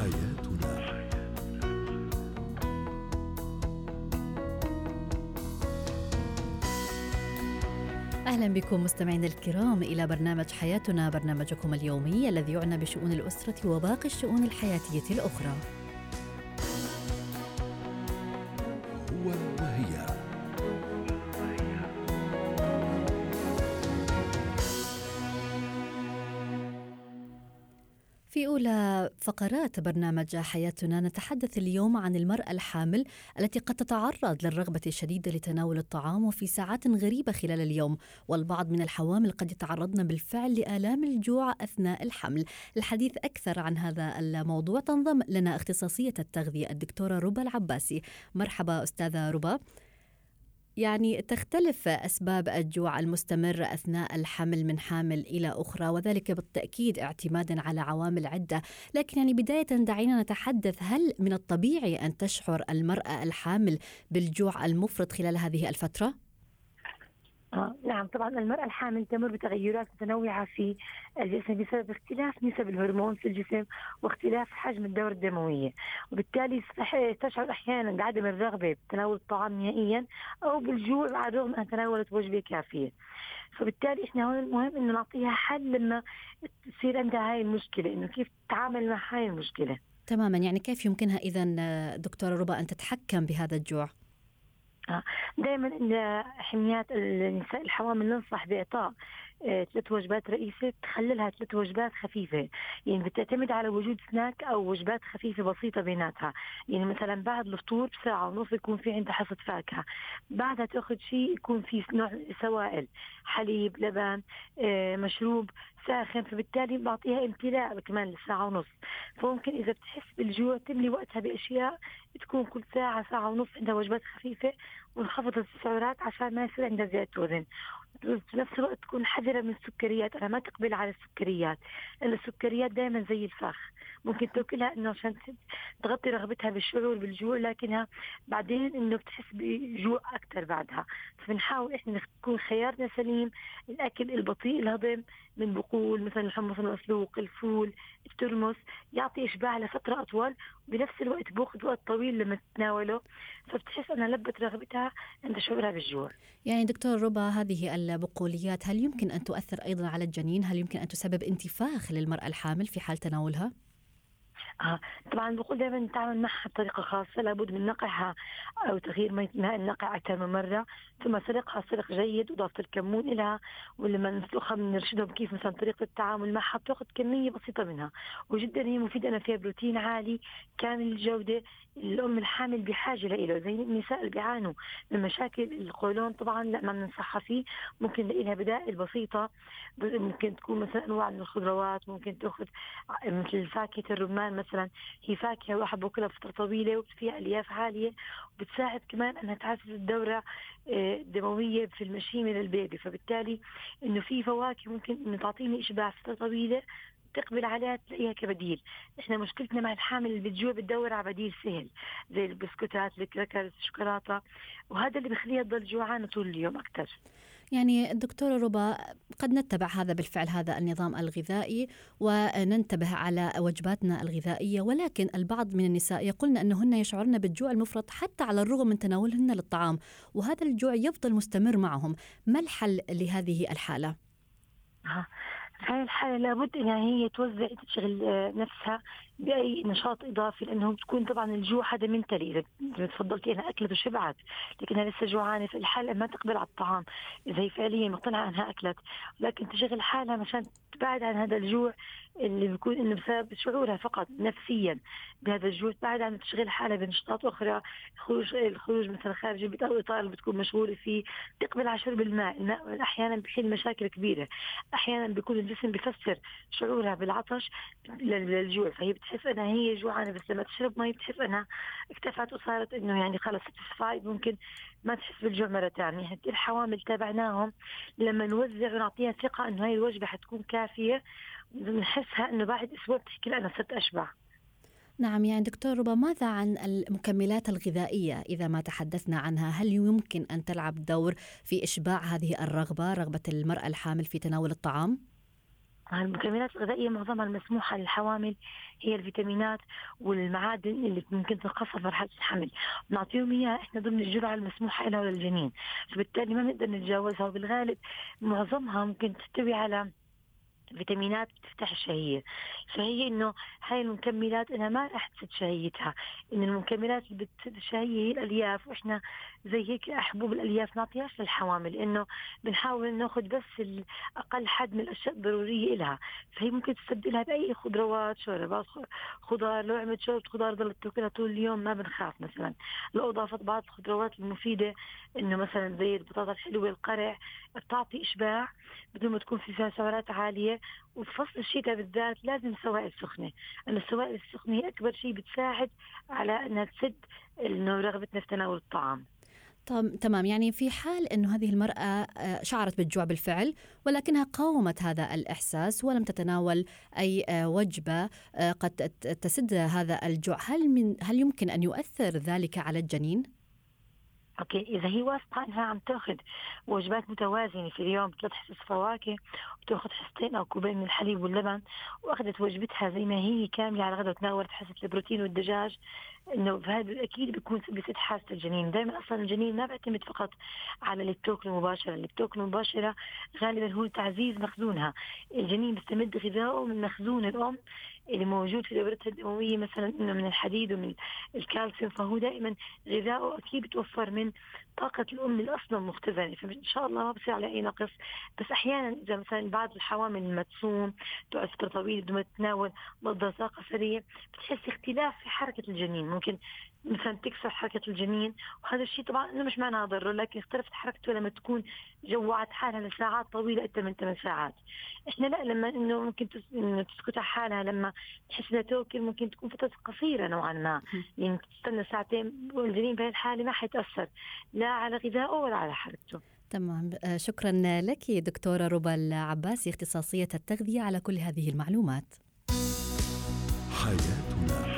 حياتنا أهلا بكم مستمعينا الكرام إلى برنامج حياتنا برنامجكم اليومي الذي يعنى بشؤون الأسرة وباقي الشؤون الحياتية الأخرى. في أولى فقرات برنامج حياتنا نتحدث اليوم عن المرأة الحامل التي قد تتعرض للرغبة الشديدة لتناول الطعام وفي ساعات غريبة خلال اليوم والبعض من الحوامل قد يتعرضن بالفعل لآلام الجوع أثناء الحمل. الحديث أكثر عن هذا الموضوع تنضم لنا اختصاصية التغذية الدكتورة ربا العباسي. مرحبا أستاذة ربا يعني تختلف أسباب الجوع المستمر أثناء الحمل من حامل إلى أخرى وذلك بالتأكيد اعتمادا على عوامل عدة، لكن يعني بداية دعينا نتحدث هل من الطبيعي أن تشعر المرأة الحامل بالجوع المفرط خلال هذه الفترة؟ آه نعم طبعا المرأة الحامل تمر بتغيرات متنوعة في الجسم بسبب اختلاف نسب الهرمون في الجسم واختلاف حجم الدورة الدموية. وبالتالي تشعر أحيانا بعدم الرغبة بتناول الطعام نهائيا أو بالجوع على الرغم أن تناولت وجبة كافية. فبالتالي إحنا هون المهم إنه نعطيها حل لما تصير عندها هاي المشكلة إنه كيف تتعامل مع هاي المشكلة. تماما يعني كيف يمكنها اذا دكتورة ربا أن تتحكم بهذا الجوع؟ دائما حميات النساء الحوامل ننصح بإعطاء ثلاث وجبات رئيسة تخللها ثلاث وجبات خفيفة. يعني بتعتمد على وجود سناك أو وجبات خفيفة بسيطة بيناتها. يعني مثلا بعد الفطور بساعة ونص يكون في عندها حصة فاكهة. بعدها تأخذ شيء يكون في نوع سوائل حليب لبن آه، مشروب ساخن. فبالتالي بعطيها امتلاء كمان لساعة ونص. فممكن إذا بتحس بالجوع تملي وقتها بأشياء تكون كل ساعة ساعة ونص عندها وجبات خفيفة وانخفضت السعرات عشان ما يصير عندها زيادة وزن. في نفس الوقت تكون حذرة من السكريات. أنا ما تقبل على السكريات. لأن السكريات دائما زي الفخ. ممكن تاكلها إنه عشان تغطي رغبتها بالشعور بالجوع لكنها بعدين إنه بتحس بجوع أكثر بعدها. فبنحاول إحنا نكون خيارنا سليم. الأكل البطيء الهضم من بقول مثلا الحمص المسلوق الفول الترمس يعطي إشباع لفترة أطول وبنفس الوقت باخذ وقت طويل لما تتناوله فبتحس انها لبت رغبتها عند شعورها بالجوع يعني دكتور ربا هذه البقوليات هل يمكن أن تؤثر أيضا على الجنين؟ هل يمكن أن تسبب انتفاخ للمرأة الحامل في حال تناولها؟ آه. طبعا بقول دائما نتعامل معها بطريقة خاصة لابد من نقعها أو تغيير ماء النقع أكثر من مرة. ثم سلقها سلق جيد واضافه الكمون لها ولما نسلقها بنرشدهم كيف مثلا طريقة التعامل معها بتأخذ كمية بسيطة منها. وجدا هي مفيدة أنا فيها بروتين عالي كامل الجوده الأم الحامل بحاجة له زي النساء اللي بيعانوا من مشاكل القولون طبعا لا ما بننصحها فيه. ممكن لها بدائل بسيطة ممكن تكون مثلا أنواع من الخضروات ممكن تأخذ مثل فاكهة الرمان مثلا. هي فاكهة الواحد باكلها فترة طويلة وفيها ألياف عالية وبتساعد كمان إنها تعزز الدورة آه، الدموية في المشيمه للبيبي فبالتالي إنه في فواكه ممكن إنه تعطيني إشباع فترة طويلة تقبل عليها تلاقيها كبديل. إحنا مشكلتنا مع الحامل اللي بتجوع بتدور على بديل سهل زي البسكوتات الكراكرز الشوكولاتة وهذا اللي بخليها تضل جوعانة طول اليوم أكثر يعني الدكتورة ربا قد نتبع هذا بالفعل هذا النظام الغذائي وننتبه على وجباتنا الغذائية ولكن البعض من النساء يقولن أنهن يشعرن بالجوع المفرط حتى على الرغم من تناولهن للطعام وهذا الجوع يفضل مستمر معهم ما الحل لهذه الحالة؟ في هاي الحالة لابد إنها هي توزع تشغل آه، نفسها باي نشاط إضافي لأنه بتكون طبعا الجوع هذا منتلي إذا تفضلتي انها اكلت وشبعت لكنها لسه جوعانة في الحالة ما تقبل على الطعام. إذا هي فعليا مقتنعة أنها اكلت لكن تشغل حالها مشان تبعد عن هذا الجوع اللي بيكون إنه بسبب شعورها فقط نفسيا بهذا الجوع. بعد عن تشغيل حالها بنشاطات أخرى. خروج الخروج مثلا خارج البيت أو الإطار اللي بتكون مشغولة فيه. تقبل على شرب الماء. الماء أحيانا بيحل مشاكل كبيرة. أحيانا بيكون الجسم بفسر شعورها بالعطش للجوع. فهي بتحس انها هي جوعانة بس لما تشرب مي بتحس انها اكتفت وصارت إنه يعني خلص ساتسفايد ممكن ما تحس بالجوع مره ثانية الحوامل تابعناهم لما نوزع ونعطيها ثقة إنه هاي الوجبة حتكون كافية بنحسها إنه بعد أسبوع بتحكي أنا صرت أشبع. نعم يعني دكتور ربا ماذا عن المكملات الغذائية إذا ما تحدثنا عنها؟ هل يمكن أن تلعب دور في إشباع هذه الرغبة رغبة المرأة الحامل في تناول الطعام؟ المكملات الغذائية معظمها المسموحة للحوامل هي الفيتامينات والمعادن اللي ممكن في مرحلة الحمل. بنعطيهم إياها إحنا ضمن الجرعة المسموحة لها وللجنين فبالتالي ما بنقدر نتجاوزها وبالغالب معظمها ممكن تحتوي على فيتامينات بتفتح الشهية. فهي إنه هاي المكملات انها ما رح تسد شهيتها. ان المكملات اللي بتسد الشهية هي الألياف وإحنا زي هيك حبوب الألياف نعطيهاش للحوامل إنه بنحاول ناخذ بس أقل حد من الأشياء الضرورية لها فهي ممكن تستبدلها بأي خضروات شوربات خضار لو عملت شوربة خضار ضلت تاكلها طول اليوم ما بنخاف مثلا. لو أضافت بعض الخضروات المفيدة إنه مثلا زي البطاطا الحلوة القرع بتعطي إشباع بدون ما تكون في فيها سعرات عالية. وفي فصل الشتاء بالذات لازم سوائل سخنة. أن السوائل السخنة هي أكبر شيء بتساعد على أنها تسد إنه رغبتنا في تناول الطعام طب تمام. يعني في حال إنه هذه المرأة آه، شعرت بالجوع بالفعل ولكنها قاومت هذا الإحساس ولم تتناول أي آه، وجبة آه، قد تسد هذا الجوع. هل من هل يمكن أن يؤثر ذلك على الجنين؟ okay إذا هي واثقة إنها عم تاخذ وجبات متوازنة في اليوم ثلاث حصص فواكه وتاخذ حصتين أو كوبين من الحليب واللبن وأخذت وجبتها زي ما هي كاملة على الغداء وتناولت حصة البروتين والدجاج. إنه فهذا أكيد بيكون بست حاسه الجنين. دائما أصلا الجنين ما بيعتمد فقط على اللي بتاكله مباشره اللي بتاكله مباشره غالبا هو تعزيز مخزونها. الجنين بيستمد غذائه من مخزون الأم اللي موجود في دورتها الدموية مثلا إنه من الحديد ومن الكالسيوم. فهو دائما غذائه أكيد بتوفر من طاقة الأم اللي أصلا مختزنة فإن شاء الله ما بصير على أي نقص. بس أحيانا إذا مثلا بعض الحوامل لما تصوم تقعد فترة طويلة بدون ما تتناول مصدر طاقة سريع بتحس اختلاف في حركة الجنين. ممكن مثلا تكسر حركة الجنين وهذا الشيء طبعا إنه مش معناه ضره لكن اختلفت حركته لما تكون جوعت حالها لساعات طويلة أكثر من ثمان ساعات. إحنا لا لما إنه ممكن تسكت على حالها لما تحس إنها تاكل ممكن تكون فترة قصيرة نوعا ما. يعني تستنى ساعتين والجنين بهذه الحالة ما حيتأثر. لا على غذائه ولا على حركته. تمام. آه، شكرا لك دكتورة ربى العباسي اختصاصية التغذية على كل هذه المعلومات. حياتنا.